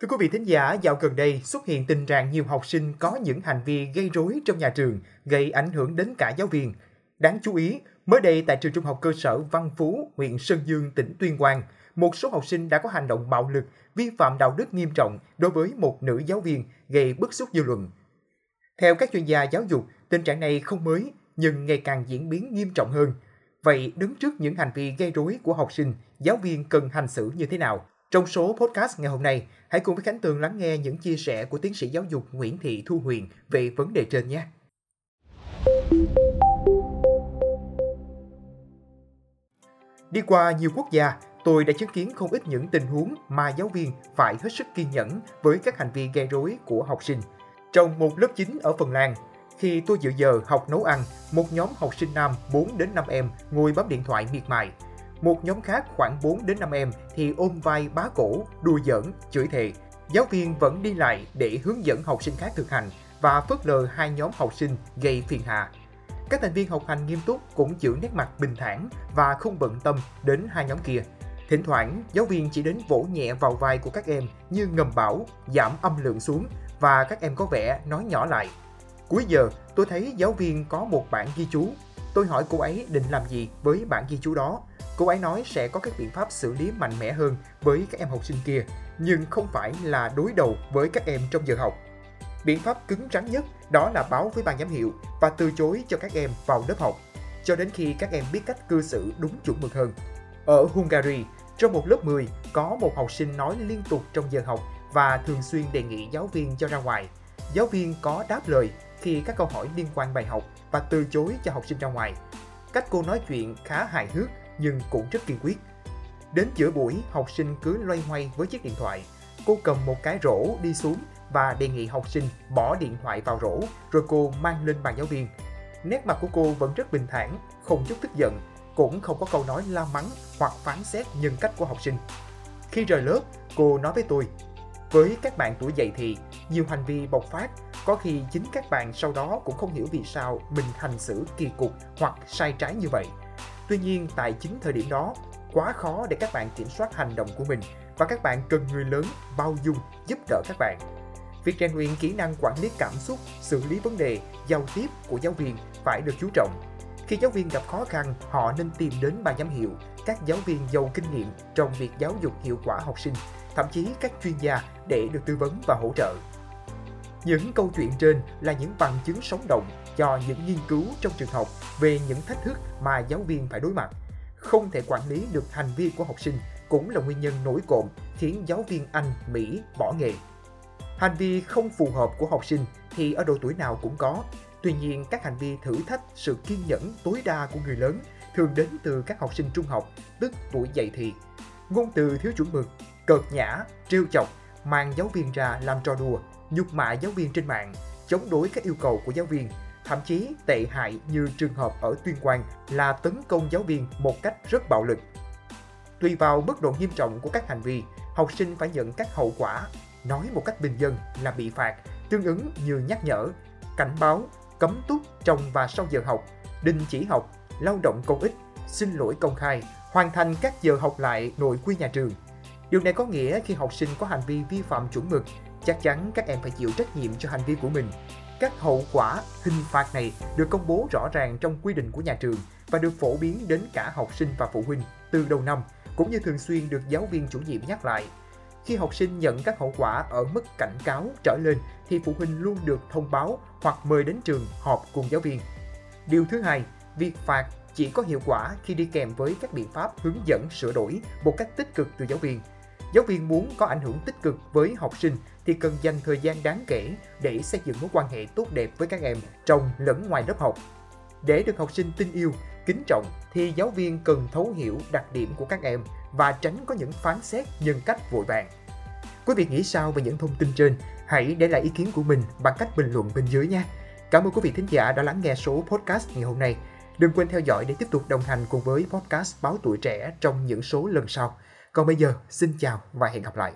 Thưa quý vị thính giả, dạo gần đây xuất hiện tình trạng nhiều học sinh có những hành vi gây rối trong nhà trường, gây ảnh hưởng đến cả giáo viên. Đáng chú ý, mới đây tại trường trung học cơ sở Văn Phú, huyện Sơn Dương, tỉnh Tuyên Quang, một số học sinh đã có hành động bạo lực, vi phạm đạo đức nghiêm trọng đối với một nữ giáo viên, gây bức xúc dư luận. Theo các chuyên gia giáo dục, tình trạng này không mới nhưng ngày càng diễn biến nghiêm trọng hơn. Vậy đứng trước những hành vi gây rối của học sinh, giáo viên cần hành xử như thế nào? Trong số podcast ngày hôm nay, hãy cùng với Khánh Tường lắng nghe những chia sẻ của tiến sĩ giáo dục Nguyễn Thị Thu Huyền về vấn đề trên nhé. Đi qua nhiều quốc gia, tôi đã chứng kiến không ít những tình huống mà giáo viên phải hết sức kiên nhẫn với các hành vi gây rối của học sinh. Trong một lớp 9 ở Phần Lan, khi tôi dự giờ học nấu ăn, một nhóm học sinh nam 4 đến 5 em ngồi bấm điện thoại miệt mài. Một nhóm khác khoảng 4 đến 5 em thì ôm vai bá cổ, đùa giỡn, chửi thề. Giáo viên vẫn đi lại để hướng dẫn học sinh khác thực hành và phớt lờ hai nhóm học sinh gây phiền hà. Các thành viên học hành nghiêm túc cũng giữ nét mặt bình thản và không bận tâm đến hai nhóm kia. Thỉnh thoảng, giáo viên chỉ đến vỗ nhẹ vào vai của các em như ngầm bảo, giảm âm lượng xuống và các em có vẻ nói nhỏ lại. Cuối giờ, tôi thấy giáo viên có một bản ghi chú. Tôi hỏi cô ấy định làm gì với bản ghi chú đó. Cô ấy nói sẽ có các biện pháp xử lý mạnh mẽ hơn với các em học sinh kia, nhưng không phải là đối đầu với các em trong giờ học. Biện pháp cứng rắn nhất đó là báo với ban giám hiệu và từ chối cho các em vào lớp học, cho đến khi các em biết cách cư xử đúng chuẩn mực hơn. Ở Hungary, trong một lớp 10, có một học sinh nói liên tục trong giờ học và thường xuyên đề nghị giáo viên cho ra ngoài. Giáo viên có đáp lời khi các câu hỏi liên quan bài học và từ chối cho học sinh ra ngoài. Cách cô nói chuyện khá hài hước nhưng cũng rất kiên quyết. Đến giữa buổi, học sinh cứ loay hoay với chiếc điện thoại. Cô cầm một cái rổ đi xuống và đề nghị học sinh bỏ điện thoại vào rổ rồi cô mang lên bàn giáo viên. Nét mặt của cô vẫn rất bình thản, không chút tức giận, cũng không có câu nói la mắng hoặc phán xét nhân cách của học sinh. Khi rời lớp, cô nói với tôi, với các bạn tuổi dậy thì, nhiều hành vi bộc phát, có khi chính các bạn sau đó cũng không hiểu vì sao mình hành xử kỳ cục hoặc sai trái như vậy. Tuy nhiên, tại chính thời điểm đó, quá khó để các bạn kiểm soát hành động của mình và các bạn cần người lớn bao dung giúp đỡ các bạn. Việc rèn luyện kỹ năng quản lý cảm xúc, xử lý vấn đề, giao tiếp của giáo viên phải được chú trọng. Khi giáo viên gặp khó khăn, họ nên tìm đến ban giám hiệu, các giáo viên giàu kinh nghiệm trong việc giáo dục hiệu quả học sinh, thậm chí các chuyên gia để được tư vấn và hỗ trợ. Những câu chuyện trên là những bằng chứng sống động cho những nghiên cứu trong trường học về những thách thức mà giáo viên phải đối mặt. Không thể quản lý được hành vi của học sinh cũng là nguyên nhân nổi cộm khiến giáo viên Anh, Mỹ bỏ nghề. Hành vi không phù hợp của học sinh thì ở độ tuổi nào cũng có. Tuy nhiên, các hành vi thử thách sự kiên nhẫn tối đa của người lớn thường đến từ các học sinh trung học, tức tuổi dậy thì. Ngôn từ thiếu chuẩn mực, cợt nhã, trêu chọc, mang giáo viên ra làm trò đùa, nhục mạ giáo viên trên mạng, chống đối các yêu cầu của giáo viên, thậm chí tệ hại như trường hợp ở Tuyên Quang là tấn công giáo viên một cách rất bạo lực. Tùy vào mức độ nghiêm trọng của các hành vi, học sinh phải nhận các hậu quả. Nói một cách bình dân là bị phạt, tương ứng như nhắc nhở, cảnh báo, cấm túc trong và sau giờ học, đình chỉ học, lao động công ích, xin lỗi công khai, hoàn thành các giờ học lại nội quy nhà trường. Điều này có nghĩa khi học sinh có hành vi vi phạm chuẩn mực, chắc chắn các em phải chịu trách nhiệm cho hành vi của mình. Các hậu quả, hình phạt này được công bố rõ ràng trong quy định của nhà trường và được phổ biến đến cả học sinh và phụ huynh từ đầu năm, cũng như thường xuyên được giáo viên chủ nhiệm nhắc lại. Khi học sinh nhận các hậu quả ở mức cảnh cáo trở lên thì phụ huynh luôn được thông báo hoặc mời đến trường họp cùng giáo viên. Điều thứ hai, việc phạt chỉ có hiệu quả khi đi kèm với các biện pháp hướng dẫn sửa đổi một cách tích cực từ giáo viên. Giáo viên muốn có ảnh hưởng tích cực với học sinh thì cần dành thời gian đáng kể để xây dựng mối quan hệ tốt đẹp với các em trong lẫn ngoài lớp học. Để được học sinh tin yêu, kính trọng thì giáo viên cần thấu hiểu đặc điểm của các em và tránh có những phán xét nhân cách vội vàng. Quý vị nghĩ sao về những thông tin trên? Hãy để lại ý kiến của mình bằng cách bình luận bên dưới nha. Cảm ơn quý vị thính giả đã lắng nghe số podcast ngày hôm nay. Đừng quên theo dõi để tiếp tục đồng hành cùng với podcast Báo Tuổi Trẻ trong những số lần sau. Còn bây giờ, xin chào và hẹn gặp lại.